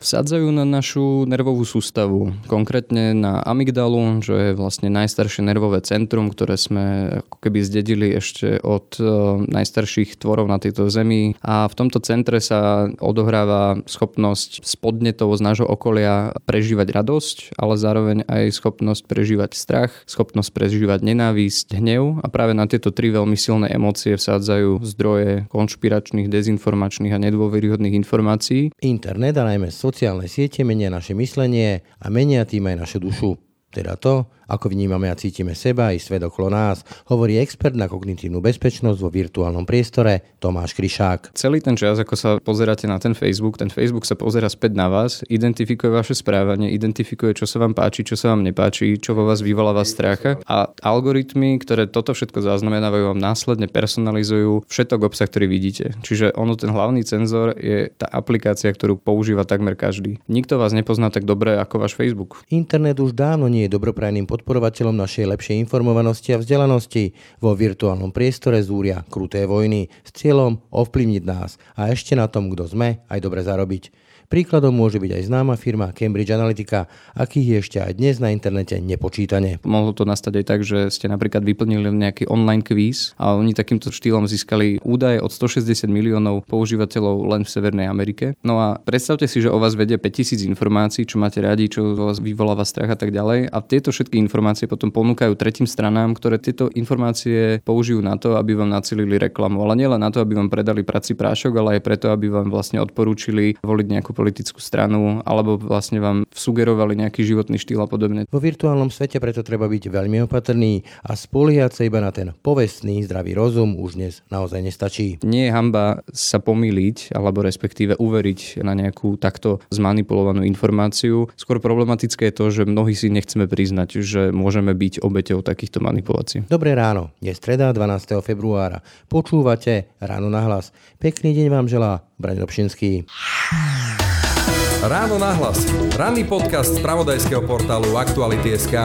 Vsadzajú na našu nervovú sústavu, konkrétne na amygdalu, čo je vlastne najstaršie nervové centrum, ktoré sme ako keby zdedili ešte od e, najstarších tvorov na tejto zemi. A v tomto centre sa odohráva schopnosť spodnetov z nášho okolia prežívať radosť, ale zároveň aj schopnosť prežívať strach, schopnosť prežívať nenávisť, hnev a práve na tieto tri veľmi silné emócie vsádzajú zdroje konšpiračných, dezinformačných a nedôveryhodných informácií. Internet a najmä sociálne siete menia naše myslenie a menia tým aj našu dušu. Teda to, ako vnímame a cítime seba i svet okolo nás, hovorí expert na kognitívnu bezpečnosť vo virtuálnom priestore Tomáš Kryšák. Celý ten čas, ako sa pozeráte na ten Facebook, ten Facebook sa pozera späť na vás, identifikuje vaše správanie, identifikuje, čo sa vám páči, čo sa vám nepáči, čo vo vás vyvoláva stracha a algoritmy, ktoré toto všetko zaznamenávajú, vám následne personalizujú všetok obsah, ktorý vidíte. Čiže ono, ten hlavný cenzor je tá aplikácia, ktorú používa takmer každý. Nikto vás nepozná tak dobre ako váš Facebook. Internet už dávno nie je dobroprajným podporovateľom našej lepšej informovanosti a vzdelanosti. Vo virtuálnom priestore zúria kruté vojny s cieľom ovplyvniť nás a ešte na tom, kto sme, aj dobre zarobiť. Príkladom môže byť aj známa firma Cambridge Analytica, akých ešte aj dnes na internete nepočítane. Mohlo to nastať aj tak, že ste napríklad vyplnili nejaký online kvíz a oni takýmto štýlom získali údaje od 160 miliónov používateľov len v Severnej Amerike. No a predstavte si, že o vás vedie 5000 informácií, čo máte radi, čo vás vyvoláva strach a tak ďalej. A tieto všetky informácie potom ponúkajú tretím stranám, ktoré tieto informácie použijú na to, aby vám nacelili reklamu. Ale nielen na to, aby vám predali prací prášok, ale aj preto, aby vám vlastne odporúčili voliť nejakú politickú stranu alebo vlastne vám sugerovali nejaký životný štýl a podobne. Vo virtuálnom svete preto treba byť veľmi opatrný a spoliehať sa iba na ten povestný zdravý rozum už dnes naozaj nestačí. Nie je hamba sa pomýliť alebo respektíve uveriť na nejakú takto zmanipulovanú informáciu. Skôr problematické je to, že mnohí si nechceme priznať, že môžeme byť obeťou takýchto manipulácií. Dobré ráno, je streda 12. februára. Počúvate Ráno na hlas. Pekný deň vám želá Braň Robšinský. Ráno nahlas. Ranný podcast z pravodajského portálu Aktuality.sk.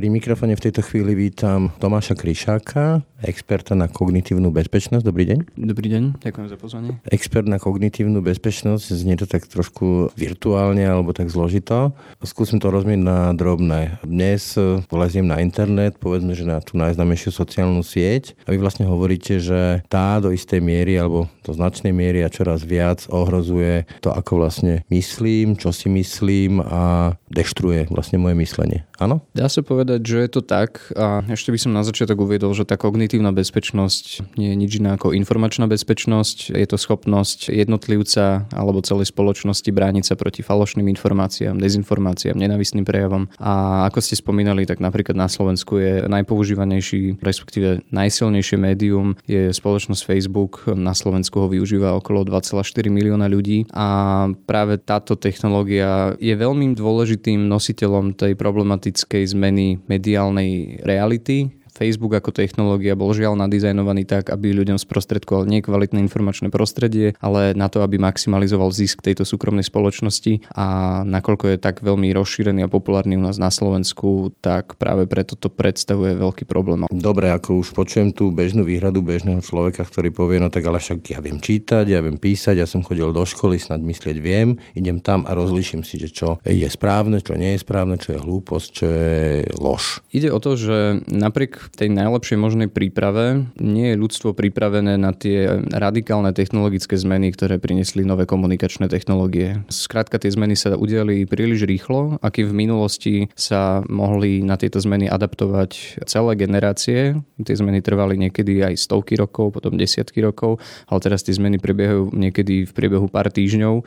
Pri mikrofone v tejto chvíli vítam Tomáša Kryšáka, experta na kognitívnu bezpečnosť. Dobrý deň. Dobrý deň, ďakujem za pozvanie. Expert na kognitívnu bezpečnosť, znie to tak trošku virtuálne alebo tak zložito. Skúsim to rozmieť na drobné. Dnes vleziem na internet, povedzme, že na tú najznámejšiu sociálnu sieť a vy vlastne hovoríte, že tá do istej miery alebo do značnej miery a čoraz viac ohrozuje to, ako vlastne myslím, čo si myslím a deštruje vlastne moje myslenie. Áno? Dá sa povedať, že je to tak a ešte by som na začiatok uviedol, že tá kognitívna bezpečnosť nie je nič iné ako informačná bezpečnosť. Je to schopnosť jednotlivca alebo celej spoločnosti brániť sa proti falošným informáciám, dezinformáciám, nenavistným prejavom. A ako ste spomínali, tak napríklad na Slovensku je najpoužívanejší, respektíve najsilnejšie médium je spoločnosť Facebook. Na Slovensku ho využíva okolo 2,4 milióna ľudí a práve táto technológia je veľmi dôležitým nositeľom tej problematickej zmeny mediálnej reality Facebook ako technológia bol žiaľ nadizajnovaný tak, aby ľuďom sprostredkoval nie kvalitné informačné prostredie, ale na to, aby maximalizoval zisk tejto súkromnej spoločnosti a nakoľko je tak veľmi rozšírený a populárny u nás na Slovensku, tak práve preto to predstavuje veľký problém. Dobre, ako už počujem tú bežnú výhradu bežného človeka, ktorý povie, no tak ale však ja viem čítať, ja viem písať, ja som chodil do školy, snad myslieť viem, idem tam a rozliším si, že čo je správne, čo nie je správne, čo je hlúposť, čo je lož. Ide o to, že napriek tej najlepšej možnej príprave nie je ľudstvo pripravené na tie radikálne technologické zmeny, ktoré priniesli nové komunikačné technológie. Skrátka tie zmeny sa udiali príliš rýchlo, aký v minulosti sa mohli na tieto zmeny adaptovať celé generácie. Tie zmeny trvali niekedy aj stovky rokov, potom desiatky rokov, ale teraz tie zmeny prebiehajú niekedy v priebehu pár týždňov.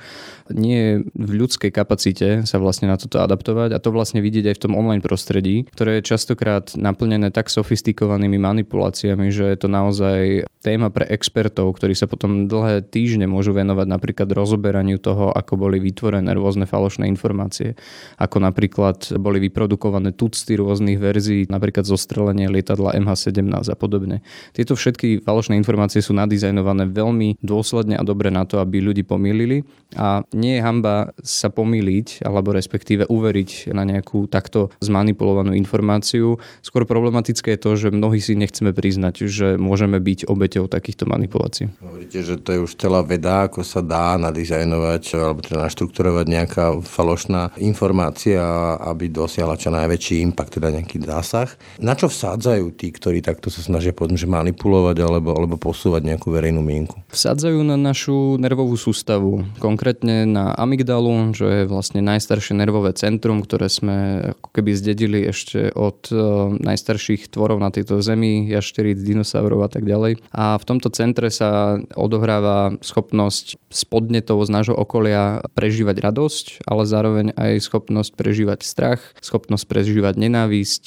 Nie v ľudskej kapacite sa vlastne na toto adaptovať a to vlastne vidieť aj v tom online prostredí, ktoré je častokrát naplnené tak sofistikované, sofistikovanými manipuláciami, že je to naozaj téma pre expertov, ktorí sa potom dlhé týždne môžu venovať napríklad rozoberaniu toho, ako boli vytvorené rôzne falošné informácie. Ako napríklad boli vyprodukované tucty rôznych verzií, napríklad zostrelenie lietadla MH17 a podobne. Tieto všetky falošné informácie sú nadizajnované veľmi dôsledne a dobre na to, aby ľudí pomýlili a nie je hamba sa pomýliť alebo respektíve uveriť na nejakú takto zmanipulovanú informáciu. Skôr problematické je to, že mnohí si nechceme priznať, že môžeme byť obeťou obeťou takýchto manipulácií. Hovoríte, že to je už celá veda, ako sa dá nadizajnovať alebo teda naštrukturovať nejaká falošná informácia, aby dosiahla čo najväčší impact, teda nejaký zásah. Na čo vsádzajú tí, ktorí takto sa snažia povedzme, že manipulovať alebo, alebo posúvať nejakú verejnú mienku? Vsádzajú na našu nervovú sústavu, konkrétne na amygdalu, čo je vlastne najstaršie nervové centrum, ktoré sme ako keby zdedili ešte od e, najstarších tvorov na tejto zemi, jašteríc, dinosaurov a tak ďalej. A v tomto centre sa odohráva schopnosť z podnetov z nášho okolia prežívať radosť, ale zároveň aj schopnosť prežívať strach, schopnosť prežívať nenávisť,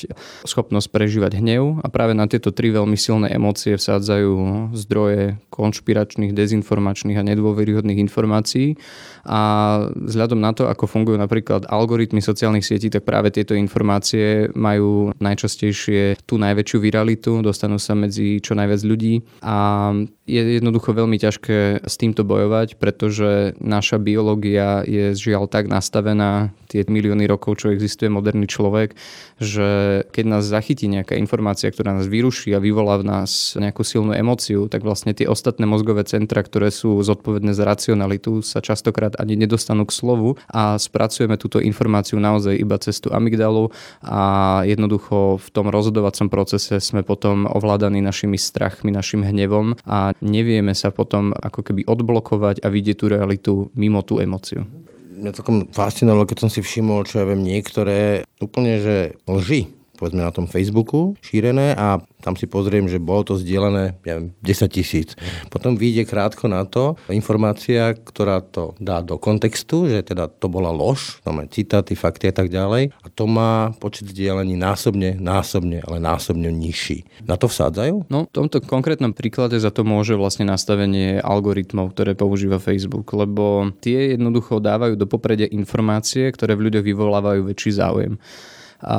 schopnosť prežívať hnev. A práve na tieto tri veľmi silné emócie vsádzajú zdroje konšpiračných, dezinformačných a nedôveryhodných informácií. A vzhľadom na to, ako fungujú napríklad algoritmy sociálnych sietí, tak práve tieto informácie majú najčastejšie tú najväčšiu viralitu, dostanú sa medzi čo najviac ľudí a je jednoducho veľmi ťažké s týmto bojovať, pretože naša biológia je žiaľ tak nastavená tie milióny rokov, čo existuje moderný človek, že keď nás zachytí nejaká informácia, ktorá nás vyruší a vyvolá v nás nejakú silnú emóciu, tak vlastne tie ostatné mozgové centra, ktoré sú zodpovedné za racionalitu, sa častokrát ani nedostanú k slovu a spracujeme túto informáciu naozaj iba cez tú amygdalu a jednoducho v tom rozhodovacom procese sme potom ovládaní našimi strachmi, našim hnevom a nevieme sa potom ako keby odblokovať a vidieť tú realitu mimo tú emociu. Mňa celkom fascinovalo, keď som si všimol, čo ja viem, niektoré úplne, že lži povedzme na tom Facebooku šírené a tam si pozriem, že bolo to zdieľané ja viem, 10 tisíc. Potom vyjde krátko na to informácia, ktorá to dá do kontextu, že teda to bola lož, tam aj citáty, fakty a tak ďalej a to má počet zdieľaní násobne, násobne, ale násobne nižší. Na to vsádzajú? No, v tomto konkrétnom príklade za to môže vlastne nastavenie algoritmov, ktoré používa Facebook, lebo tie jednoducho dávajú do popredia informácie, ktoré v ľuďoch vyvolávajú väčší záujem. A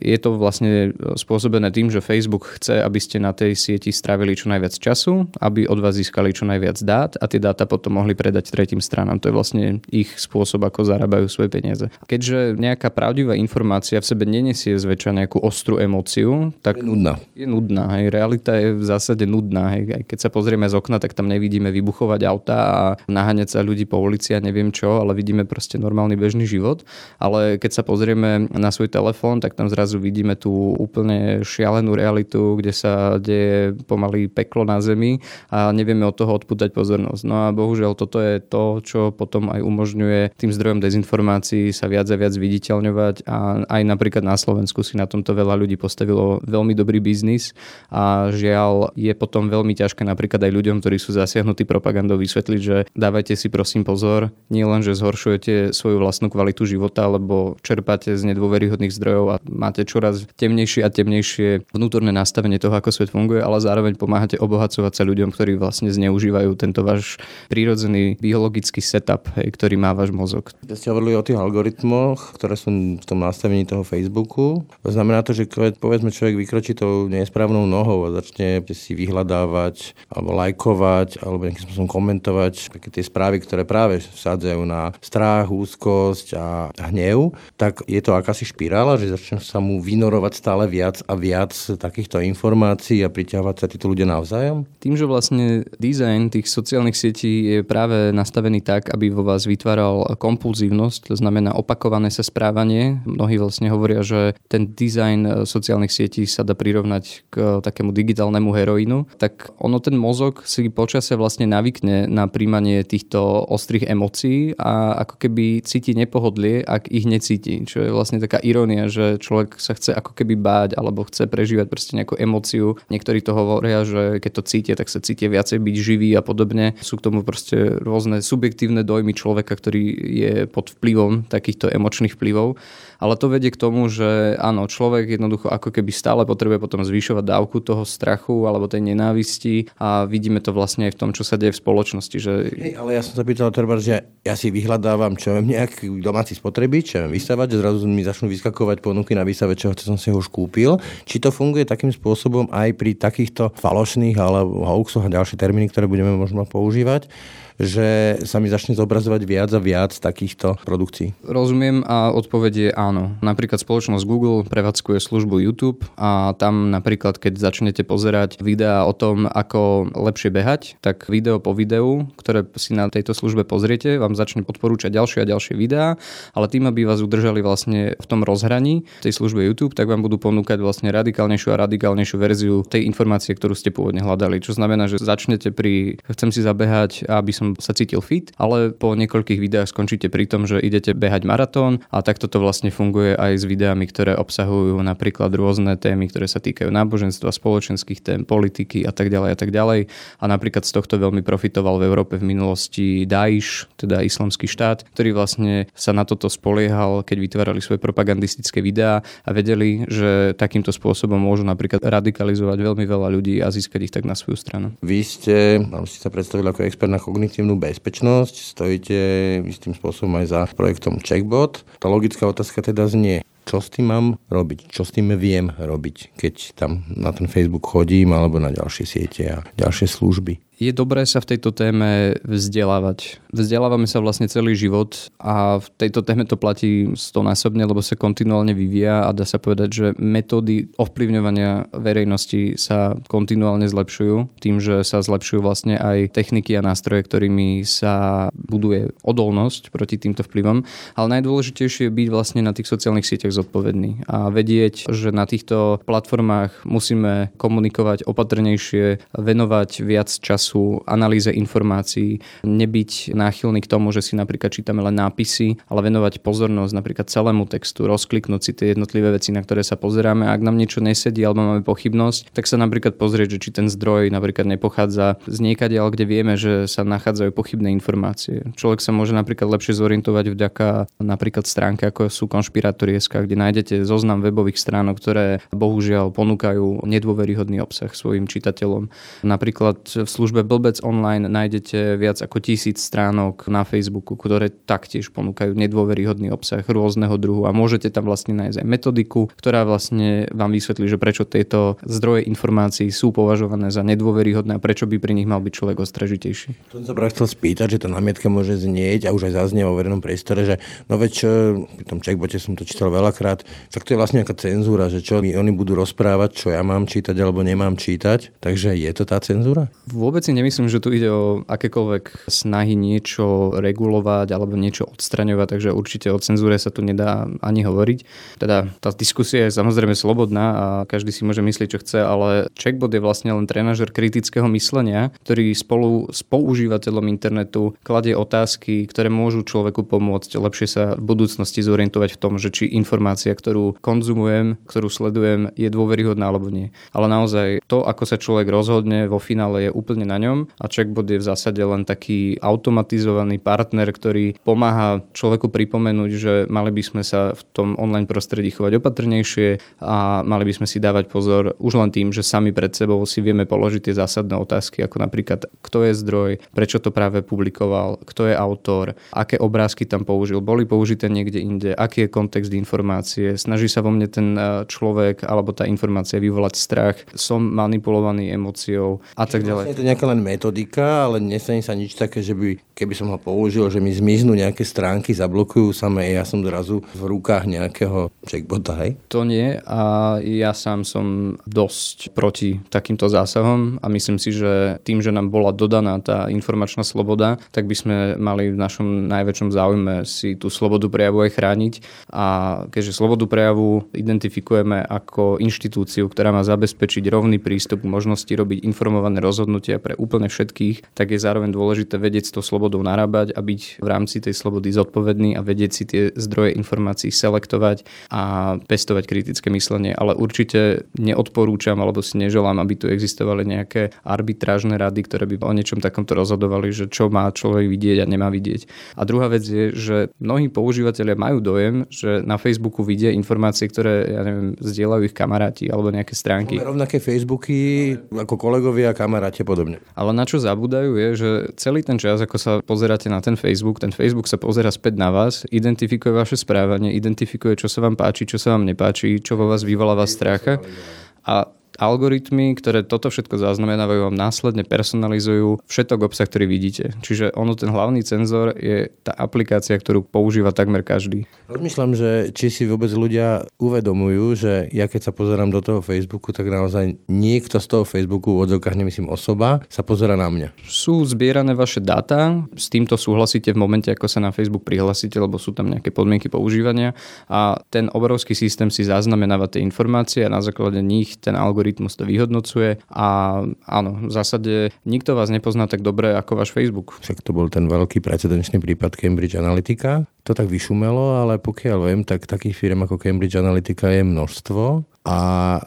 je to vlastne spôsobené tým, že Facebook chce, aby ste na tej sieti strávili čo najviac času, aby od vás získali čo najviac dát a tie dáta potom mohli predať tretím stranám. To je vlastne ich spôsob, ako zarábajú svoje peniaze. Keďže nejaká pravdivá informácia v sebe nenesie zväčša nejakú ostrú emóciu, tak je nudná. Je nudná. Hej. Realita je v zásade nudná. Hej. Aj keď sa pozrieme z okna, tak tam nevidíme vybuchovať auta a naháňať sa ľudí po ulici a neviem čo, ale vidíme proste normálny bežný život. Ale keď sa pozrieme na svoj telefón, telefón, tak tam zrazu vidíme tú úplne šialenú realitu, kde sa deje pomaly peklo na zemi a nevieme od toho odpútať pozornosť. No a bohužiaľ toto je to, čo potom aj umožňuje tým zdrojom dezinformácií sa viac a viac viditeľňovať a aj napríklad na Slovensku si na tomto veľa ľudí postavilo veľmi dobrý biznis a žiaľ je potom veľmi ťažké napríklad aj ľuďom, ktorí sú zasiahnutí propagandou vysvetliť, že dávajte si prosím pozor, nie len, že zhoršujete svoju vlastnú kvalitu života, alebo čerpáte z nedôveryhodných zdrojov a máte čoraz temnejšie a temnejšie vnútorné nastavenie toho, ako svet funguje, ale zároveň pomáhate obohacovať sa ľuďom, ktorí vlastne zneužívajú tento váš prírodzený biologický setup, hej, ktorý má váš mozog. Keď ste hovorili o tých algoritmoch, ktoré sú v tom nastavení toho Facebooku, znamená to, že keď povedzme človek vykročí tou nesprávnou nohou a začne si vyhľadávať alebo lajkovať alebo nejakým spôsobom komentovať tie správy, ktoré práve vsádzajú na strach, úzkosť a hnev, tak je to akási špirála stala, že začne sa mu vynorovať stále viac a viac takýchto informácií a priťahovať sa títo ľudia navzájom? Tým, že vlastne dizajn tých sociálnych sietí je práve nastavený tak, aby vo vás vytváral kompulzívnosť, to znamená opakované sa správanie. Mnohí vlastne hovoria, že ten dizajn sociálnych sietí sa dá prirovnať k takému digitálnemu heroínu, tak ono ten mozog si počasie vlastne navykne na príjmanie týchto ostrých emócií a ako keby cíti nepohodlie, ak ich necíti, čo je vlastne taká irónia že človek sa chce ako keby báť alebo chce prežívať proste nejakú emóciu. Niektorí to hovoria, že keď to cítia, tak sa cítia viacej byť živý a podobne. Sú k tomu proste rôzne subjektívne dojmy človeka, ktorý je pod vplyvom takýchto emočných vplyvov ale to vedie k tomu, že áno, človek jednoducho ako keby stále potrebuje potom zvyšovať dávku toho strachu alebo tej nenávisti a vidíme to vlastne aj v tom, čo sa deje v spoločnosti. Že... Hej, ale ja som sa pýtal, treba, že ja si vyhľadávam čo viem, nejaký domáci spotrebič, čo viem vysávať, že zrazu mi začnú vyskakovať ponuky na výstave, čo som si už kúpil. Či to funguje takým spôsobom aj pri takýchto falošných alebo hoaxoch a ďalšie termíny, ktoré budeme možno používať, že sa mi začne zobrazovať viac a viac takýchto produkcií? Rozumiem a odpoveď je áno. Napríklad spoločnosť Google prevádzkuje službu YouTube a tam napríklad, keď začnete pozerať videá o tom, ako lepšie behať, tak video po videu, ktoré si na tejto službe pozriete, vám začne odporúčať ďalšie a ďalšie videá, ale tým, aby vás udržali vlastne v tom rozhraní tej službe YouTube, tak vám budú ponúkať vlastne radikálnejšiu a radikálnejšiu verziu tej informácie, ktorú ste pôvodne hľadali. Čo znamená, že začnete pri chcem si zabehať, aby som sa cítil fit, ale po niekoľkých videách skončíte pri tom, že idete behať maratón a takto to vlastne funguje aj s videami, ktoré obsahujú napríklad rôzne témy, ktoré sa týkajú náboženstva, spoločenských tém, politiky a tak ďalej a tak ďalej. A napríklad z tohto veľmi profitoval v Európe v minulosti Daesh, teda islamský štát, ktorý vlastne sa na toto spoliehal, keď vytvárali svoje propagandistické videá a vedeli, že takýmto spôsobom môžu napríklad radikalizovať veľmi veľa ľudí a získať ich tak na svoju stranu. Vy ste, mám si sa predstavil ako expert na kognitívnu bezpečnosť, stojíte istým spôsobom aj za projektom Checkbot. Tá logická otázka teda znie, čo s tým mám robiť, čo s tým viem robiť, keď tam na ten Facebook chodím alebo na ďalšie siete a ďalšie služby je dobré sa v tejto téme vzdelávať. Vzdelávame sa vlastne celý život a v tejto téme to platí stonásobne, lebo sa kontinuálne vyvíja a dá sa povedať, že metódy ovplyvňovania verejnosti sa kontinuálne zlepšujú tým, že sa zlepšujú vlastne aj techniky a nástroje, ktorými sa buduje odolnosť proti týmto vplyvom. Ale najdôležitejšie je byť vlastne na tých sociálnych sieťach zodpovedný a vedieť, že na týchto platformách musíme komunikovať opatrnejšie, venovať viac času sú analýze informácií, nebyť náchylný k tomu, že si napríklad čítame len nápisy, ale venovať pozornosť napríklad celému textu, rozkliknúť si tie jednotlivé veci, na ktoré sa pozeráme. Ak nám niečo nesedí alebo máme pochybnosť, tak sa napríklad pozrieť, že či ten zdroj napríklad nepochádza z niekadeľ, kde vieme, že sa nachádzajú pochybné informácie. Človek sa môže napríklad lepšie zorientovať vďaka napríklad stránke, ako sú konšpiratorieska, kde nájdete zoznam webových stránok, ktoré bohužiaľ ponúkajú nedôveryhodný obsah svojim čitateľom. Napríklad v službe službe Blbec Online nájdete viac ako tisíc stránok na Facebooku, ktoré taktiež ponúkajú nedôveryhodný obsah rôzneho druhu a môžete tam vlastne nájsť aj metodiku, ktorá vlastne vám vysvetlí, že prečo tieto zdroje informácií sú považované za nedôveryhodné a prečo by pri nich mal byť človek ostražitejší. To som sa práve chcel spýtať, že tá námietka môže znieť a už aj zaznie vo verejnom priestore, že no veď pri tom checkbote som to čítal veľakrát, tak to je vlastne nejaká cenzúra, že čo mi oni budú rozprávať, čo ja mám čítať alebo nemám čítať. Takže je to tá cenzúra? Vôbec si nemyslím, že tu ide o akékoľvek snahy niečo regulovať alebo niečo odstraňovať, takže určite o cenzúre sa tu nedá ani hovoriť. Teda tá diskusia je samozrejme slobodná a každý si môže myslieť, čo chce, ale checkbot je vlastne len trenažer kritického myslenia, ktorý spolu s používateľom internetu kladie otázky, ktoré môžu človeku pomôcť lepšie sa v budúcnosti zorientovať v tom, že či informácia, ktorú konzumujem, ktorú sledujem, je dôveryhodná alebo nie. Ale naozaj to, ako sa človek rozhodne vo finále je úplne na ňom a checkbot je v zásade len taký automatizovaný partner, ktorý pomáha človeku pripomenúť, že mali by sme sa v tom online prostredí chovať opatrnejšie a mali by sme si dávať pozor už len tým, že sami pred sebou si vieme položiť tie zásadné otázky, ako napríklad kto je zdroj, prečo to práve publikoval, kto je autor, aké obrázky tam použil, boli použité niekde inde, aký je kontext informácie, snaží sa vo mne ten e, človek alebo tá informácia vyvolať strach, som manipulovaný emóciou a tak ďalej. Nejaká len metodika, ale nestane sa nič také, že by, keby som ho použil, že mi zmiznú nejaké stránky, zablokujú samé, ja som zrazu v rukách nejakého checkbota, hej? To nie a ja sám som dosť proti takýmto zásahom a myslím si, že tým, že nám bola dodaná tá informačná sloboda, tak by sme mali v našom najväčšom záujme si tú slobodu prejavu aj chrániť a keďže slobodu prejavu identifikujeme ako inštitúciu, ktorá má zabezpečiť rovný prístup k možnosti robiť informované rozhodnutia pre úplne všetkých, tak je zároveň dôležité vedieť s tou slobodou narábať a byť v rámci tej slobody zodpovedný a vedieť si tie zdroje informácií selektovať a pestovať kritické myslenie. Ale určite neodporúčam alebo si neželám, aby tu existovali nejaké arbitrážne rady, ktoré by o niečom takomto rozhodovali, že čo má človek vidieť a nemá vidieť. A druhá vec je, že mnohí používateľia majú dojem, že na Facebooku vidia informácie, ktoré, ja neviem, zdieľajú ich kamaráti alebo nejaké stránky. Máme rovnaké Facebooky ako kolegovia, kamaráti a podobne. Ale na čo zabúdajú je, že celý ten čas, ako sa pozeráte na ten Facebook, ten Facebook sa pozera späť na vás, identifikuje vaše správanie, identifikuje, čo sa vám páči, čo sa vám nepáči, čo vo vás vyvoláva stracha. A algoritmy, ktoré toto všetko zaznamenávajú, vám následne personalizujú všetok obsah, ktorý vidíte. Čiže ono, ten hlavný cenzor je tá aplikácia, ktorú používa takmer každý. Rozmýšľam, že či si vôbec ľudia uvedomujú, že ja keď sa pozerám do toho Facebooku, tak naozaj niekto z toho Facebooku, v odzokách nemyslím osoba, sa pozera na mňa. Sú zbierané vaše dáta, s týmto súhlasíte v momente, ako sa na Facebook prihlasíte, lebo sú tam nejaké podmienky používania a ten obrovský systém si zaznamenáva tie informácie a na základe nich ten algoritmus to vyhodnocuje a áno, v zásade nikto vás nepozná tak dobre ako váš Facebook. Však to bol ten veľký precedenčný prípad Cambridge Analytica. To tak vyšumelo, ale pokiaľ viem, tak takých firm ako Cambridge Analytica je množstvo a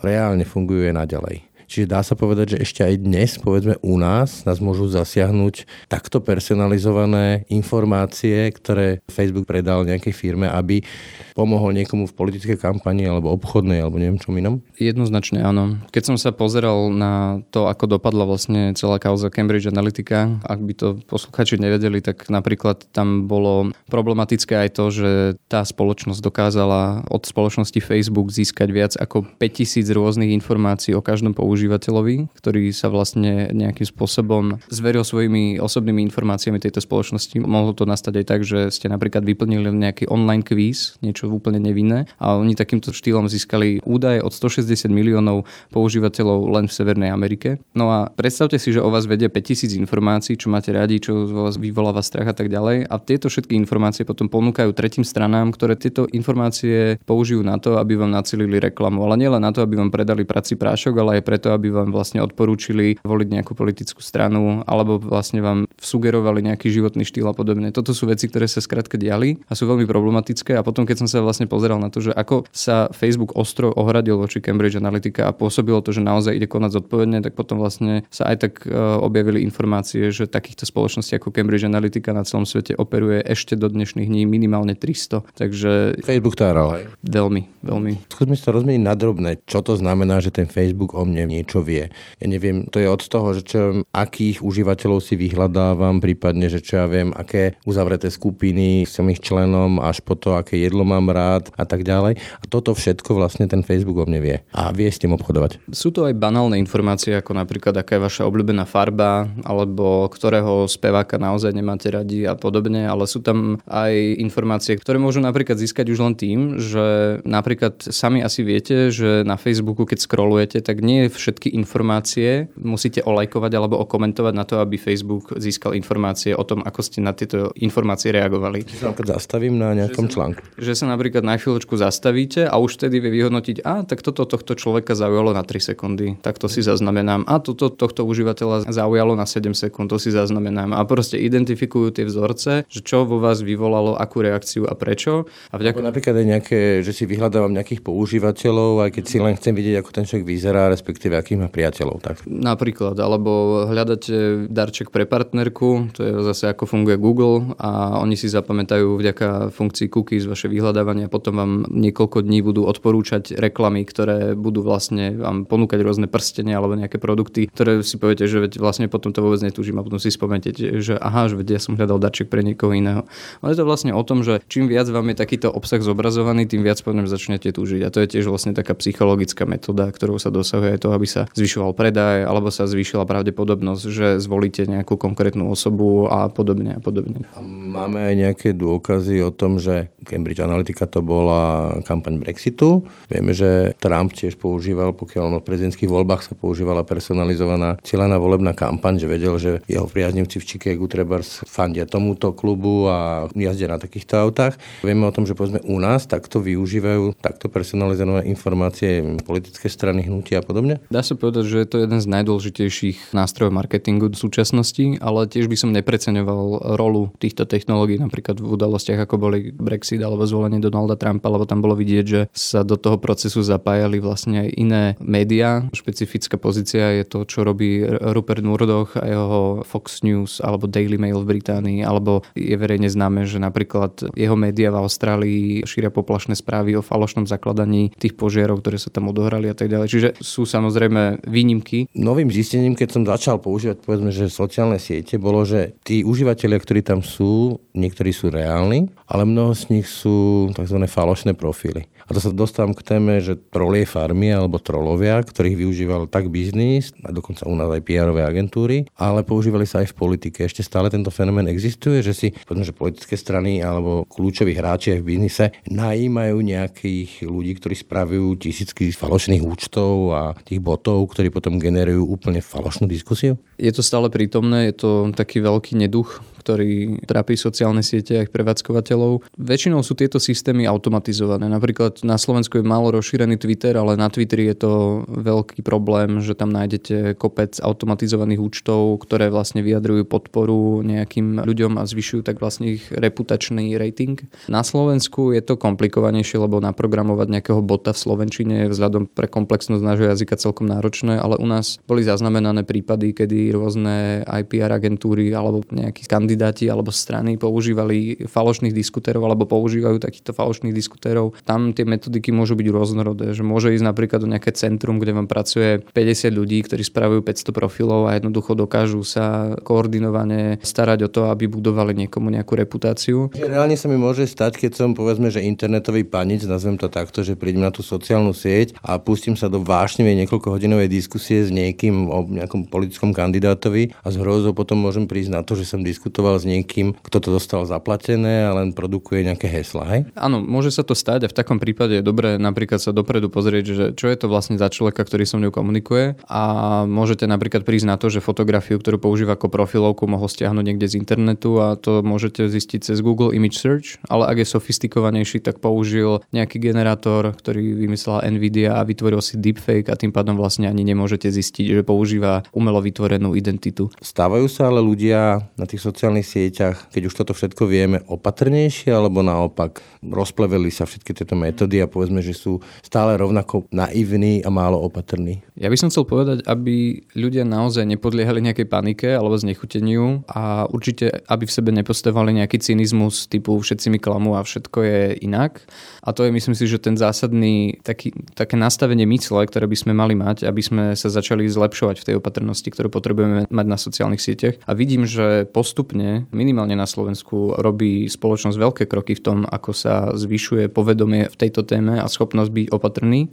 reálne fungujú aj naďalej. Čiže dá sa povedať, že ešte aj dnes, povedzme u nás, nás môžu zasiahnuť takto personalizované informácie, ktoré Facebook predal nejakej firme, aby pomohol niekomu v politickej kampani alebo obchodnej alebo neviem čom inom? Jednoznačne áno. Keď som sa pozeral na to, ako dopadla vlastne celá kauza Cambridge Analytica, ak by to posluchači nevedeli, tak napríklad tam bolo problematické aj to, že tá spoločnosť dokázala od spoločnosti Facebook získať viac ako 5000 rôznych informácií o každom používateľovi používateľovi, ktorý sa vlastne nejakým spôsobom zveril svojimi osobnými informáciami tejto spoločnosti. Mohlo to nastať aj tak, že ste napríklad vyplnili nejaký online quiz, niečo úplne nevinné a oni takýmto štýlom získali údaje od 160 miliónov používateľov len v Severnej Amerike. No a predstavte si, že o vás vedia 5000 informácií, čo máte radi, čo vás vyvoláva strach a tak ďalej. A tieto všetky informácie potom ponúkajú tretím stranám, ktoré tieto informácie použijú na to, aby vám nacelili reklamu. Ale nielen na to, aby vám predali prací prášok, ale aj preto, aby vám vlastne odporúčili voliť nejakú politickú stranu alebo vlastne vám sugerovali nejaký životný štýl a podobne. Toto sú veci, ktoré sa skrátka diali a sú veľmi problematické a potom keď som sa vlastne pozeral na to, že ako sa Facebook ostro ohradil voči Cambridge Analytica a pôsobilo to, že naozaj ide konať zodpovedne, tak potom vlastne sa aj tak e, objavili informácie, že takýchto spoločností ako Cambridge Analytica na celom svete operuje ešte do dnešných dní minimálne 300. Takže... Facebook to hej? Veľmi, veľmi. Skúsme sa rozmeniť na drobné. Čo to znamená, že ten Facebook o mne niečo vie. Ja neviem, to je od toho, že čo, akých užívateľov si vyhľadávam, prípadne, že čo ja viem, aké uzavreté skupiny som ich členom, až po to, aké jedlo mám rád a tak ďalej. A toto všetko vlastne ten Facebook o mne vie. A vie s tým obchodovať. Sú to aj banálne informácie, ako napríklad, aká je vaša obľúbená farba, alebo ktorého speváka naozaj nemáte radi a podobne, ale sú tam aj informácie, ktoré môžu napríklad získať už len tým, že napríklad sami asi viete, že na Facebooku, keď scrollujete, tak nie je všetky informácie musíte olajkovať alebo okomentovať na to, aby Facebook získal informácie o tom, ako ste na tieto informácie reagovali. Že sa napríklad zastavím na nejakom že článku. Že sa napríklad na chvíľočku zastavíte a už vtedy vie vyhodnotiť, a tak toto tohto človeka zaujalo na 3 sekundy, tak to si zaznamenám. A toto tohto užívateľa zaujalo na 7 sekúnd, to si zaznamenám. A proste identifikujú tie vzorce, že čo vo vás vyvolalo akú reakciu a prečo. A vďaka... napríklad aj nejaké, že si vyhľadávam nejakých používateľov, aj keď si len chcem vidieť, ako ten človek vyzerá, respektíve akých má priateľov. Tak. Napríklad, alebo hľadáte darček pre partnerku, to je zase ako funguje Google a oni si zapamätajú vďaka funkcii cookies vaše vyhľadávanie a potom vám niekoľko dní budú odporúčať reklamy, ktoré budú vlastne vám ponúkať rôzne prstenia alebo nejaké produkty, ktoré si poviete, že veď vlastne potom to vôbec netúžim a potom si spomente, že aha, že veď ja som hľadal darček pre niekoho iného. Ale je to vlastne o tom, že čím viac vám je takýto obsah zobrazovaný, tým viac potom začnete túžiť. A to je tiež vlastne taká psychologická metóda, ktorou sa dosahuje to, aby sa zvyšovalo zvyšoval predaj alebo sa zvýšila pravdepodobnosť, že zvolíte nejakú konkrétnu osobu a podobne a podobne. Máme aj nejaké dôkazy o tom, že Cambridge Analytica to bola kampaň Brexitu. Vieme, že Trump tiež používal, pokiaľ v prezidentských voľbách sa používala personalizovaná cieľaná volebná kampaň, že vedel, že jeho priaznivci v Chicagu trebárs fandia tomuto klubu a jazdia na takýchto autách. Vieme o tom, že povedzme u nás takto využívajú takto personalizované informácie politické strany, hnutia a podobne? Dá sa povedať, že je to jeden z najdôležitejších nástrojov marketingu v súčasnosti, ale tiež by som nepreceňoval rolu týchto technológií napríklad v udalostiach, ako boli Brexit alebo zvolenie Donalda Trumpa, lebo tam bolo vidieť, že sa do toho procesu zapájali vlastne aj iné médiá. Špecifická pozícia je to, čo robí Rupert Murdoch a jeho Fox News alebo Daily Mail v Británii, alebo je verejne známe, že napríklad jeho médiá v Austrálii šíria poplašné správy o falošnom zakladaní tých požiarov, ktoré sa tam odohrali a tak ďalej. Čiže sú samozrejme výnimky. Novým zistením, keď som začal používať povedzme, že sociálne siete, bolo, že tí užívateľia, ktorí tam sú, niektorí sú reálni, ale mnoho z nich sú tzv. falošné profily. A to sa dostávam k téme, že trolie farmy alebo trolovia, ktorých využíval tak biznis, a dokonca u nás aj pr agentúry, ale používali sa aj v politike. Ešte stále tento fenomén existuje, že si povedzme, že politické strany alebo kľúčoví hráči aj v biznise najímajú nejakých ľudí, ktorí spravujú tisícky falošných účtov a tých botov, ktorí potom generujú úplne falošnú diskusiu? Je to stále prítomné, je to taký veľký neduch, ktorý trápi sociálne siete a ich prevádzkovateľov. Väčšinou sú tieto systémy automatizované. Napríklad na Slovensku je málo rozšírený Twitter, ale na Twitteri je to veľký problém, že tam nájdete kopec automatizovaných účtov, ktoré vlastne vyjadrujú podporu nejakým ľuďom a zvyšujú tak vlastne ich reputačný rating. Na Slovensku je to komplikovanejšie, lebo naprogramovať nejakého bota v Slovenčine je vzhľadom pre komplexnosť nášho jazyka celkom náročné, ale u nás boli zaznamenané prípady, kedy rôzne IPR agentúry alebo nejakí kandidáti kandidáti alebo strany používali falošných diskutérov alebo používajú takýchto falošných diskutérov. Tam tie metodiky môžu byť rôznorodé, že môže ísť napríklad do nejaké centrum, kde vám pracuje 50 ľudí, ktorí spravujú 500 profilov a jednoducho dokážu sa koordinovane starať o to, aby budovali niekomu nejakú reputáciu. Reálne sa mi môže stať, keď som povedzme, že internetový panic, nazvem to takto, že prídem na tú sociálnu sieť a pustím sa do vášnevej niekoľkohodinovej diskusie s niekým o nejakom politickom kandidátovi a z hrozou potom môžem prísť na to, že som diskutoval diskutoval s niekým, kto to dostal zaplatené a len produkuje nejaké hesla, hej? Áno, môže sa to stať a v takom prípade je dobré napríklad sa dopredu pozrieť, že čo je to vlastne za človeka, ktorý so mnou komunikuje a môžete napríklad prísť na to, že fotografiu, ktorú používa ako profilovku, mohol stiahnuť niekde z internetu a to môžete zistiť cez Google Image Search, ale ak je sofistikovanejší, tak použil nejaký generátor, ktorý vymyslela Nvidia a vytvoril si deepfake a tým pádom vlastne ani nemôžete zistiť, že používa umelo vytvorenú identitu. Stávajú sa ale ľudia na tých sociálnych sociálnych sieťach, keď už toto všetko vieme, opatrnejšie, alebo naopak rozpleveli sa všetky tieto metódy a povedzme, že sú stále rovnako naivní a málo opatrní? Ja by som chcel povedať, aby ľudia naozaj nepodliehali nejakej panike alebo znechuteniu a určite, aby v sebe nepostavali nejaký cynizmus typu všetci mi klamú a všetko je inak. A to je myslím si, že ten zásadný taký, také nastavenie mysle, ktoré by sme mali mať, aby sme sa začali zlepšovať v tej opatrnosti, ktorú potrebujeme mať na sociálnych sieťach. A vidím, že postupne minimálne, minimálne na Slovensku robí spoločnosť veľké kroky v tom, ako sa zvyšuje povedomie v tejto téme a schopnosť byť opatrný.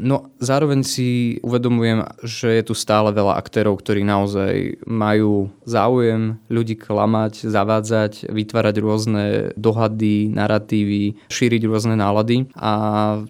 No zároveň si uvedomujem, že je tu stále veľa aktérov, ktorí naozaj majú záujem ľudí klamať, zavádzať, vytvárať rôzne dohady, narratívy, šíriť rôzne nálady a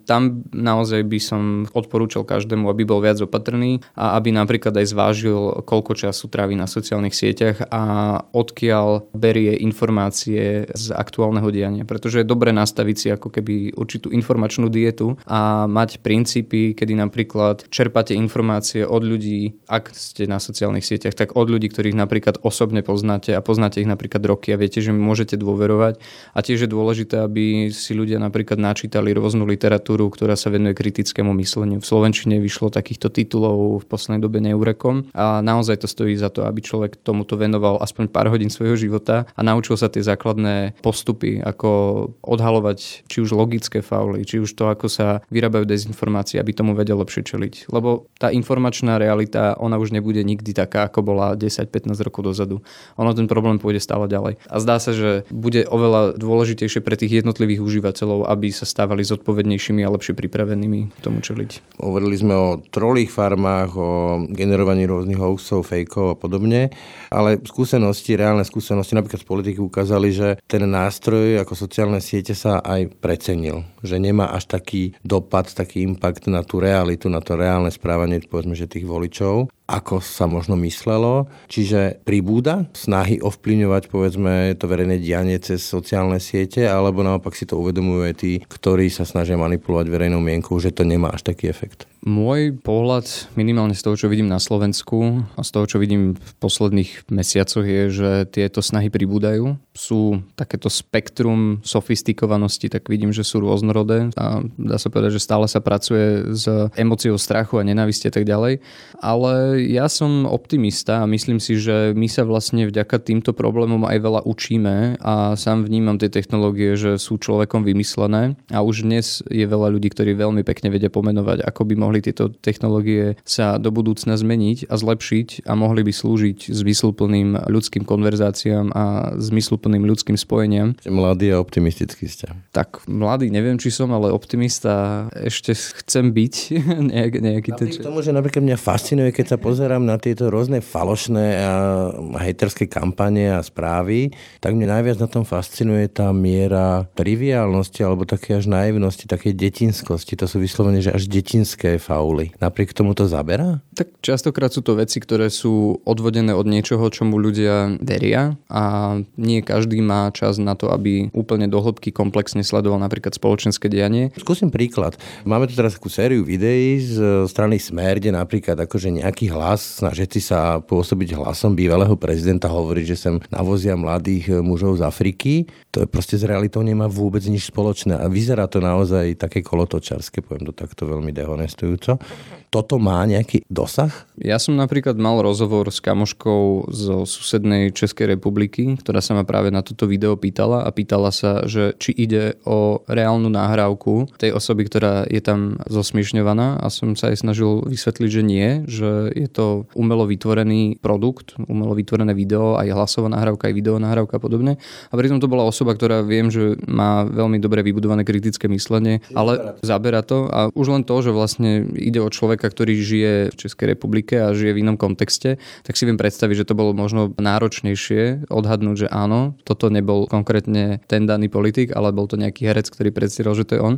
tam naozaj by som odporúčal každému, aby bol viac opatrný a aby napríklad aj zvážil, koľko času trávi na sociálnych sieťach a odkiaľ berie informácie z aktuálneho diania. Pretože je dobre nastaviť si ako keby určitú informačnú dietu a mať princípy, kedy napríklad čerpáte informácie od ľudí, ak ste na sociálnych sieťach, tak od ľudí, ktorých napríklad osobne poznáte a poznáte ich napríklad roky a viete, že môžete dôverovať. A tiež je dôležité, aby si ľudia napríklad načítali rôznu literatúru, ktorá sa venuje kritickému mysleniu. V Slovenčine vyšlo takýchto titulov v poslednej dobe neurekom a naozaj to stojí za to, aby človek tomuto venoval aspoň pár hodín svojho života a naučil sa tie základné postupy, ako odhalovať či už logické fauly, či už to, ako sa vyrábajú dezinformácie, aby tomu vedel lepšie čeliť. Lebo tá informačná realita, ona už nebude nikdy taká, ako bola 10-15 rokov dozadu. Ono ten problém pôjde stále ďalej. A zdá sa, že bude oveľa dôležitejšie pre tých jednotlivých užívateľov, aby sa stávali zodpovednejšími a lepšie pripravenými tomu čeliť. Hovorili sme o trolých farmách, o generovaní rôznych hoaxov, fejkov a podobne, ale skúsenosti, reálne skúsenosti napríklad z politiky ukázali, že ten nástroj ako sociálne siete sa aj precenil. Že nemá až taký dopad, taký impact na tú realitu, na to reálne správanie povedzme, že tých voličov ako sa možno myslelo. Čiže pribúda snahy ovplyvňovať povedzme to verejné dianie cez sociálne siete, alebo naopak si to uvedomujú aj tí, ktorí sa snažia manipulovať verejnou mienkou, že to nemá až taký efekt. Môj pohľad minimálne z toho, čo vidím na Slovensku a z toho, čo vidím v posledných mesiacoch je, že tieto snahy pribúdajú. Sú takéto spektrum sofistikovanosti, tak vidím, že sú rôznorodé a dá sa povedať, že stále sa pracuje s emóciou strachu a nenávisti a tak ďalej. Ale ja som optimista a myslím si, že my sa vlastne vďaka týmto problémom aj veľa učíme a sám vnímam tie technológie, že sú človekom vymyslené a už dnes je veľa ľudí, ktorí veľmi pekne vedia pomenovať, ako by mohli tieto technológie sa do budúcna zmeniť a zlepšiť a mohli by slúžiť zmysluplným ľudským konverzáciám a zmysluplným ľudským spojeniam. Mladý a optimistický ste. Tak mladý neviem, či som, ale optimista ešte chcem byť nejak, nejaký Napriek tomu, že napríklad mňa fascinuje, keď sa pozerám na tieto rôzne falošné a hejterské kampane a správy, tak mňa najviac na tom fascinuje tá miera triviálnosti alebo také až naivnosti, také detinskosti. To sú vyslovene, že až detinské fauly. Napriek tomu to zabera? Tak častokrát sú to veci, ktoré sú odvodené od niečoho, čomu ľudia veria a nie každý má čas na to, aby úplne do hĺbky komplexne sledoval napríklad spoločenské dianie. Skúsim príklad. Máme tu teraz takú sériu videí z strany Smer, kde napríklad akože nejaký hlas, snažiť sa pôsobiť hlasom bývalého prezidenta, hovorí, že sem navozia mladých mužov z Afriky. To je proste s realitou nemá vôbec nič spoločné a vyzerá to naozaj také kolotočarské, poviem to takto veľmi dehonestujúco toto má nejaký dosah? Ja som napríklad mal rozhovor s kamoškou zo susednej Českej republiky, ktorá sa ma práve na toto video pýtala a pýtala sa, že či ide o reálnu nahrávku tej osoby, ktorá je tam zosmiešňovaná a som sa aj snažil vysvetliť, že nie, že je to umelo vytvorený produkt, umelo vytvorené video, aj hlasová nahrávka, aj video nahrávka a podobne. A pritom to bola osoba, ktorá viem, že má veľmi dobre vybudované kritické myslenie, ale zabera to a už len to, že vlastne ide o človeka, ktorý žije v Českej republike a žije v inom kontexte, tak si viem predstaviť, že to bolo možno náročnejšie odhadnúť, že áno, toto nebol konkrétne ten daný politik, ale bol to nejaký herec, ktorý predstieral, že to je on.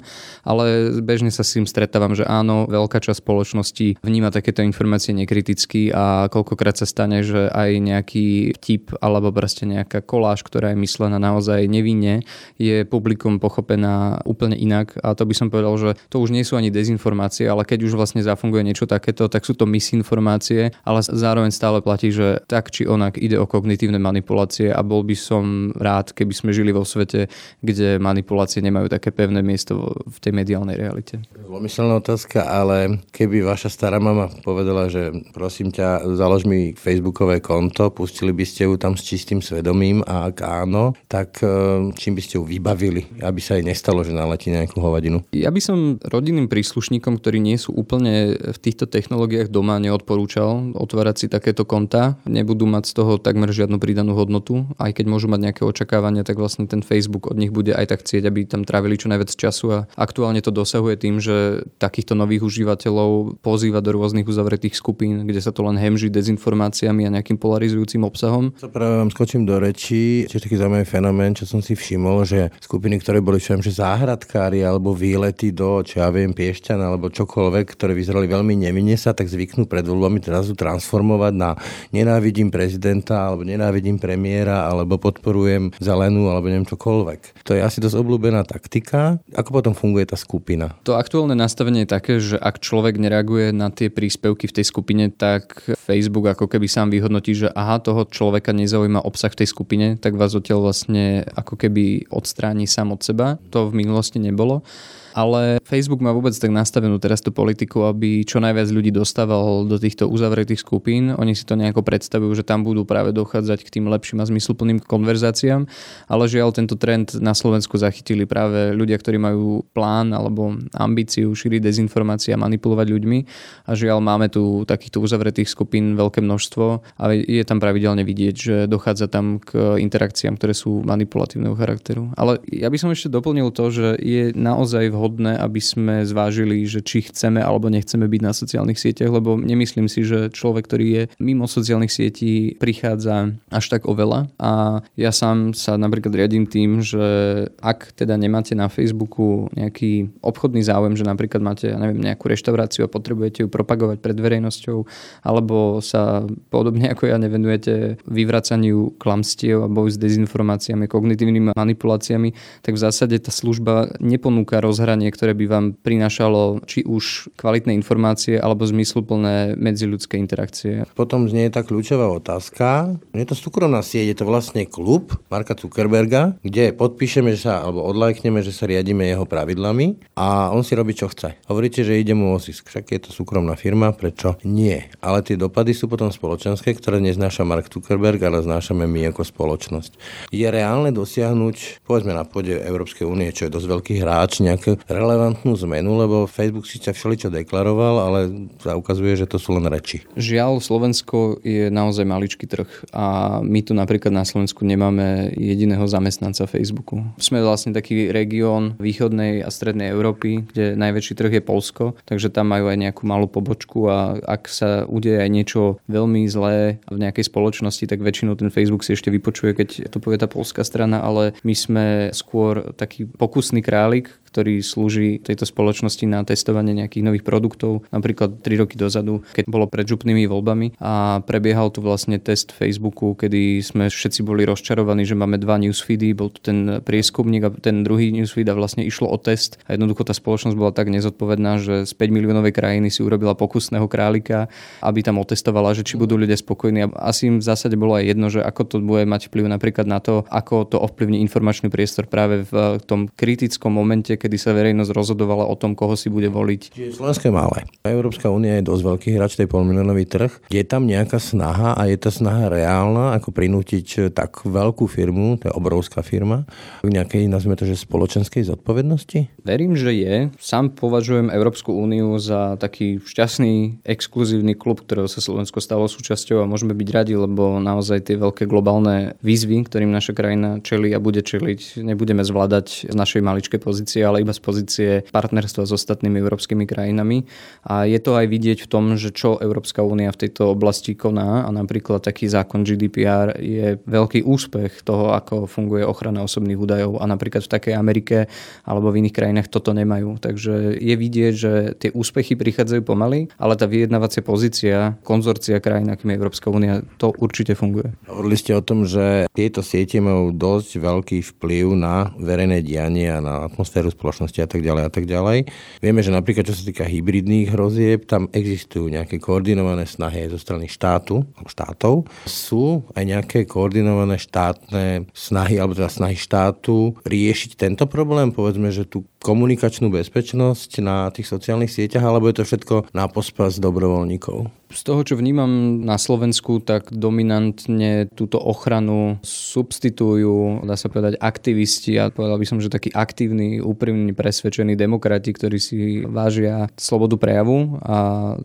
Ale bežne sa s tým stretávam, že áno, veľká časť spoločnosti vníma takéto informácie nekriticky a koľkokrát sa stane, že aj nejaký vtip alebo proste nejaká koláž, ktorá je myslená naozaj nevinne, je publikum pochopená úplne inak a to by som povedal, že to už nie sú ani dezinformácie, ale keď už vlastne zafunguje funguje niečo takéto, tak sú to misinformácie, ale zároveň stále platí, že tak či onak ide o kognitívne manipulácie a bol by som rád, keby sme žili vo svete, kde manipulácie nemajú také pevné miesto v tej mediálnej realite. Zlomyselná otázka, ale keby vaša stará mama povedala, že prosím ťa, založ mi facebookové konto, pustili by ste ju tam s čistým svedomím a ak áno, tak e, čím by ste ju vybavili, aby sa jej nestalo, že naletí nejakú hovadinu? Ja by som rodinným príslušníkom, ktorí nie sú úplne v týchto technológiách doma neodporúčal otvárať si takéto konta. Nebudú mať z toho takmer žiadnu pridanú hodnotu. Aj keď môžu mať nejaké očakávania, tak vlastne ten Facebook od nich bude aj tak chcieť, aby tam trávili čo najviac času a aktuálne to dosahuje tým, že takýchto nových užívateľov pozýva do rôznych uzavretých skupín, kde sa to len hemží dezinformáciami a nejakým polarizujúcim obsahom. To práve vám skočím do rečí, tiež taký zaujímavý fenomén, čo som si všimol, že skupiny, ktoré boli čo viem, že záhradkári alebo výlety do, čo ja viem, Piešťan alebo čokoľvek, ktoré vyzerali veľmi nevinne sa, tak zvyknú pred voľbami teraz transformovať na nenávidím prezidenta, alebo nenávidím premiéra, alebo podporujem zelenú, alebo neviem čokoľvek. To je asi dosť obľúbená taktika. Ako potom funguje tá skupina? To aktuálne nastavenie je také, že ak človek nereaguje na tie príspevky v tej skupine, tak Facebook ako keby sám vyhodnotí, že aha, toho človeka nezaujíma obsah v tej skupine, tak vás odtiaľ vlastne ako keby odstráni sám od seba. To v minulosti nebolo ale Facebook má vôbec tak nastavenú teraz tú politiku, aby čo najviac ľudí dostával do týchto uzavretých skupín. Oni si to nejako predstavujú, že tam budú práve dochádzať k tým lepším a zmysluplným konverzáciám, ale žiaľ tento trend na Slovensku zachytili práve ľudia, ktorí majú plán alebo ambíciu šíriť dezinformácie a manipulovať ľuďmi a žiaľ máme tu takýchto uzavretých skupín veľké množstvo a je tam pravidelne vidieť, že dochádza tam k interakciám, ktoré sú manipulatívneho charakteru. Ale ja by som ešte doplnil to, že je naozaj vhodné vhodné, aby sme zvážili, že či chceme alebo nechceme byť na sociálnych sieťach, lebo nemyslím si, že človek, ktorý je mimo sociálnych sietí, prichádza až tak oveľa. A ja sám sa napríklad riadím tým, že ak teda nemáte na Facebooku nejaký obchodný záujem, že napríklad máte, ja neviem, nejakú reštauráciu a potrebujete ju propagovať pred verejnosťou, alebo sa podobne ako ja nevenujete vyvracaniu klamstiev a boju s dezinformáciami, kognitívnymi manipuláciami, tak v zásade tá služba neponúka rozhrať zameranie, ktoré by vám prinášalo či už kvalitné informácie alebo zmysluplné medziľudské interakcie. Potom znie tá kľúčová otázka. Je to súkromná sieť, je to vlastne klub Marka Zuckerberga, kde podpíšeme že sa, alebo odlajkneme, že sa riadíme jeho pravidlami a on si robí, čo chce. Hovoríte, že ide mu o zisk. Však je to súkromná firma, prečo nie ale tie dopady sú potom spoločenské, ktoré neznáša Mark Zuckerberg, ale znášame my ako spoločnosť. Je reálne dosiahnuť, povedzme na pôde Európskej únie, čo je dosť veľký hráč, nejakú relevantnú zmenu, lebo Facebook sa všeličo deklaroval, ale sa ukazuje, že to sú len reči. Žiaľ, Slovensko je naozaj maličký trh a my tu napríklad na Slovensku nemáme jediného zamestnanca Facebooku. Sme vlastne taký región východnej a strednej Európy, kde najväčší trh je Polsko, takže tam majú aj nejakú malú pobočku a ak sa udeje aj niečo veľmi zlé v nejakej spoločnosti, tak väčšinou ten Facebook si ešte vypočuje, keď to povie tá polská strana, ale my sme skôr taký pokusný králik, ktorý slúži tejto spoločnosti na testovanie nejakých nových produktov. Napríklad 3 roky dozadu, keď bolo pred župnými voľbami a prebiehal tu vlastne test Facebooku, kedy sme všetci boli rozčarovaní, že máme dva newsfeedy, bol tu ten prieskumník a ten druhý newsfeed a vlastne išlo o test a jednoducho tá spoločnosť bola tak nezodpovedná, že z 5 miliónovej krajiny si urobila pokusného králika, aby tam otestovala, že či budú ľudia spokojní. A asi im v zásade bolo aj jedno, že ako to bude mať vplyv napríklad na to, ako to ovplyvní informačný priestor práve v tom kritickom momente, kedy sa verejnosť rozhodovala o tom, koho si bude voliť. Čiže Slovensko je malé. Európska únia je dosť veľký hráč, tej polmiliónový trh. Je tam nejaká snaha a je tá snaha reálna, ako prinútiť tak veľkú firmu, to je obrovská firma, k nejakej, nazvime to, že spoločenskej zodpovednosti? Verím, že je. Sám považujem Európsku úniu za taký šťastný, exkluzívny klub, ktorého sa Slovensko stalo súčasťou a môžeme byť radi, lebo naozaj tie veľké globálne výzvy, ktorým naša krajina čeli a bude čeliť, nebudeme zvládať z našej maličkej pozície, ale iba z pozície partnerstva s ostatnými európskymi krajinami. A je to aj vidieť v tom, že čo Európska únia v tejto oblasti koná a napríklad taký zákon GDPR je veľký úspech toho, ako funguje ochrana osobných údajov a napríklad v takej Amerike alebo v iných krajinách toto nemajú. Takže je vidieť, že tie úspechy prichádzajú pomaly, ale tá vyjednávacia pozícia konzorcia krajín, akým je Európska únia, to určite funguje. Hovorili ste o tom, že tieto siete majú dosť veľký vplyv na verejné dianie a na atmosféru spoločnosti a tak ďalej a tak ďalej. Vieme, že napríklad čo sa týka hybridných hrozieb, tam existujú nejaké koordinované snahy zo strany štátu, štátov. Sú aj nejaké koordinované štátne snahy, alebo teda snahy štátu riešiť tento problém, povedzme, že tú komunikačnú bezpečnosť na tých sociálnych sieťach, alebo je to všetko na pospas dobrovoľníkov? Z toho, čo vnímam na Slovensku, tak dominantne túto ochranu substitujú, dá sa povedať, aktivisti a povedal by som, že takí aktívni, úprimní, presvedčení demokrati, ktorí si vážia slobodu prejavu a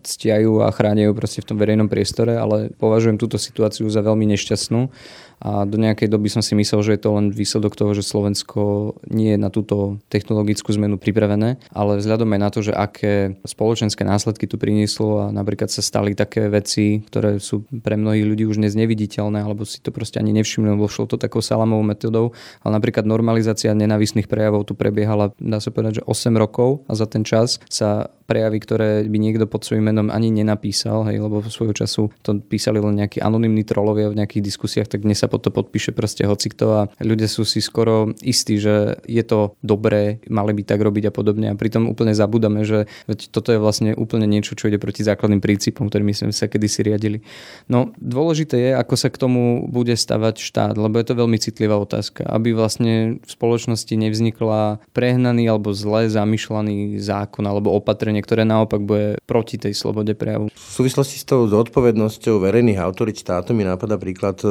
ctiajú a chránia proste v tom verejnom priestore, ale považujem túto situáciu za veľmi nešťastnú a do nejakej doby som si myslel, že je to len výsledok toho, že Slovensko nie je na túto technologickú zmenu pripravené, ale vzhľadom aj na to, že aké spoločenské následky tu prinieslo a napríklad sa stali také veci, ktoré sú pre mnohých ľudí už dnes neviditeľné, alebo si to proste ani nevšimli, lebo šlo to takou salamovou metodou, ale napríklad normalizácia nenávisných prejavov tu prebiehala, dá sa povedať, že 8 rokov a za ten čas sa prejavy, ktoré by niekto pod svojím menom ani nenapísal, hej, lebo svojho času to písali len nejakí anonimní trolovia v nejakých diskusiách, tak dnes sa pod to podpíše proste hocikto a ľudia sú si skoro istí, že je to dobré, mali by tak robiť a podobne a pritom úplne zabudame, že toto je vlastne úplne niečo, čo ide proti základným princípom, ktorými sme sa kedysi riadili. No dôležité je, ako sa k tomu bude stavať štát, lebo je to veľmi citlivá otázka, aby vlastne v spoločnosti nevznikla prehnaný alebo zle zamýšľaný zákon alebo opatrenie, ktoré naopak bude proti tej slobode prejavu. V súvislosti s tou zodpovednosťou verejných autorít štátu mi napadá príklad e,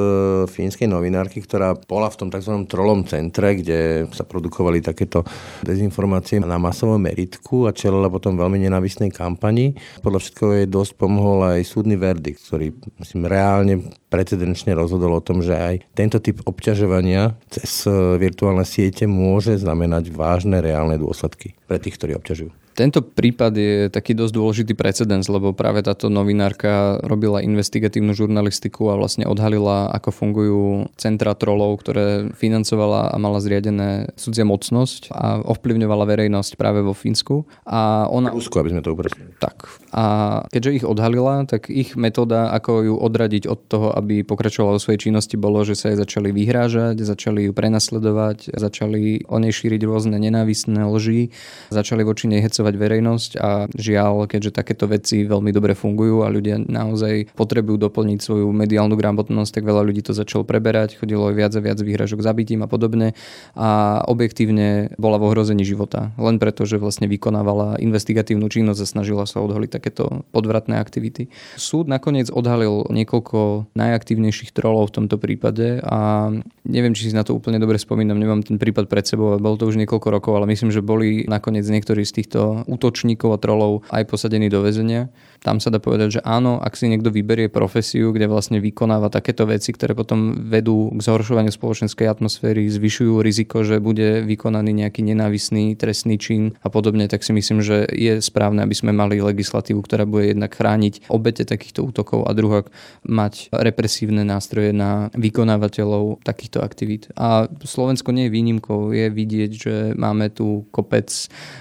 fínskej novinárky, ktorá bola v tom tzv. trolom centre, kde sa produkovali takéto dezinformácie na masovom meritku a čelila potom veľmi nenavisnej kampani. Podľa všetkého jej dosť pomohol aj súdny verdikt, ktorý myslím, reálne precedenčne rozhodol o tom, že aj tento typ obťažovania cez virtuálne siete môže znamenať vážne reálne dôsledky pre tých, ktorí obťažujú. Tento prípad je taký dosť dôležitý precedens, lebo práve táto novinárka robila investigatívnu žurnalistiku a vlastne odhalila, ako fungujú centra trolov, ktoré financovala a mala zriadené cudzia mocnosť a ovplyvňovala verejnosť práve vo Fínsku. A ona... Rusku, aby sme to upresnili. Tak. A keďže ich odhalila, tak ich metóda, ako ju odradiť od toho, aby pokračovala vo svojej činnosti, bolo, že sa jej začali vyhrážať, začali ju prenasledovať, začali o nej šíriť rôzne nenávisné lži, začali voči nej hecovať presvedčovať verejnosť a žiaľ, keďže takéto veci veľmi dobre fungujú a ľudia naozaj potrebujú doplniť svoju mediálnu gramotnosť, tak veľa ľudí to začalo preberať, chodilo aj viac a viac výhražok zabitím a podobne a objektívne bola v ohrození života. Len preto, že vlastne vykonávala investigatívnu činnosť a snažila sa odhaliť takéto podvratné aktivity. Súd nakoniec odhalil niekoľko najaktívnejších trolov v tomto prípade a neviem, či si na to úplne dobre spomínam, nemám ten prípad pred sebou a bol to už niekoľko rokov, ale myslím, že boli nakoniec niektorí z týchto útočníkov a trolov aj posadení do väzenia. Tam sa dá povedať, že áno, ak si niekto vyberie profesiu, kde vlastne vykonáva takéto veci, ktoré potom vedú k zhoršovaniu spoločenskej atmosféry, zvyšujú riziko, že bude vykonaný nejaký nenávisný trestný čin a podobne, tak si myslím, že je správne, aby sme mali legislatívu, ktorá bude jednak chrániť obete takýchto útokov a druhok mať represívne nástroje na vykonávateľov takýchto aktivít. A Slovensko nie je výnimkou. Je vidieť, že máme tu kopec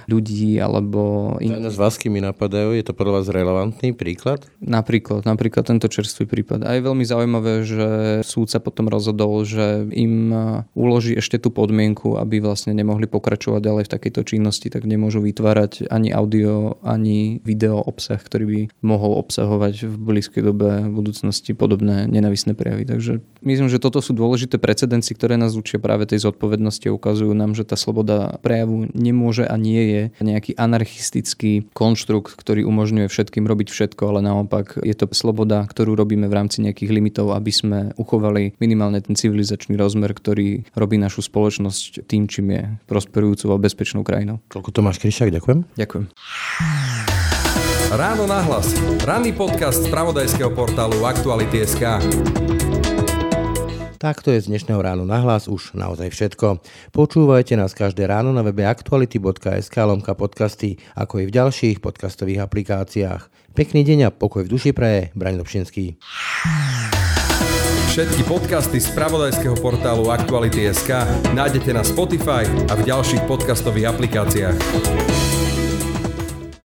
ľudí alebo... In... Z Vásky mi napadajú, je to podľa vás relevantný príklad? Napríklad, napríklad tento čerstvý prípad. A je veľmi zaujímavé, že súd sa potom rozhodol, že im uloží ešte tú podmienku, aby vlastne nemohli pokračovať ďalej v takejto činnosti, tak nemôžu vytvárať ani audio, ani video obsah, ktorý by mohol obsahovať v blízkej dobe v budúcnosti podobné nenavisné prejavy. Takže myslím, že toto sú dôležité precedenci, ktoré nás učia práve tej zodpovednosti a ukazujú nám, že tá sloboda prejavu nemôže a nie je nejaký anarchistický konštrukt, ktorý umožňuje všetkým robiť všetko, ale naopak je to sloboda, ktorú robíme v rámci nejakých limitov, aby sme uchovali minimálne ten civilizačný rozmer, ktorý robí našu spoločnosť tým, čím je prosperujúcou a bezpečnou krajinou. Toľko Tomáš Kryšák, ďakujem. Ďakujem. Ráno nahlas. Ranný podcast z pravodajského portálu Aktuality.sk. Takto je z dnešného ráno nahlas už naozaj všetko. Počúvajte nás každé ráno na webe aktuality.sk lomka podcasty, ako i v ďalších podcastových aplikáciách. Pekný deň a pokoj v duši praje, Braň Dobšinský. Všetky podcasty z pravodajského portálu Aktuality.sk nájdete na Spotify a v ďalších podcastových aplikáciách.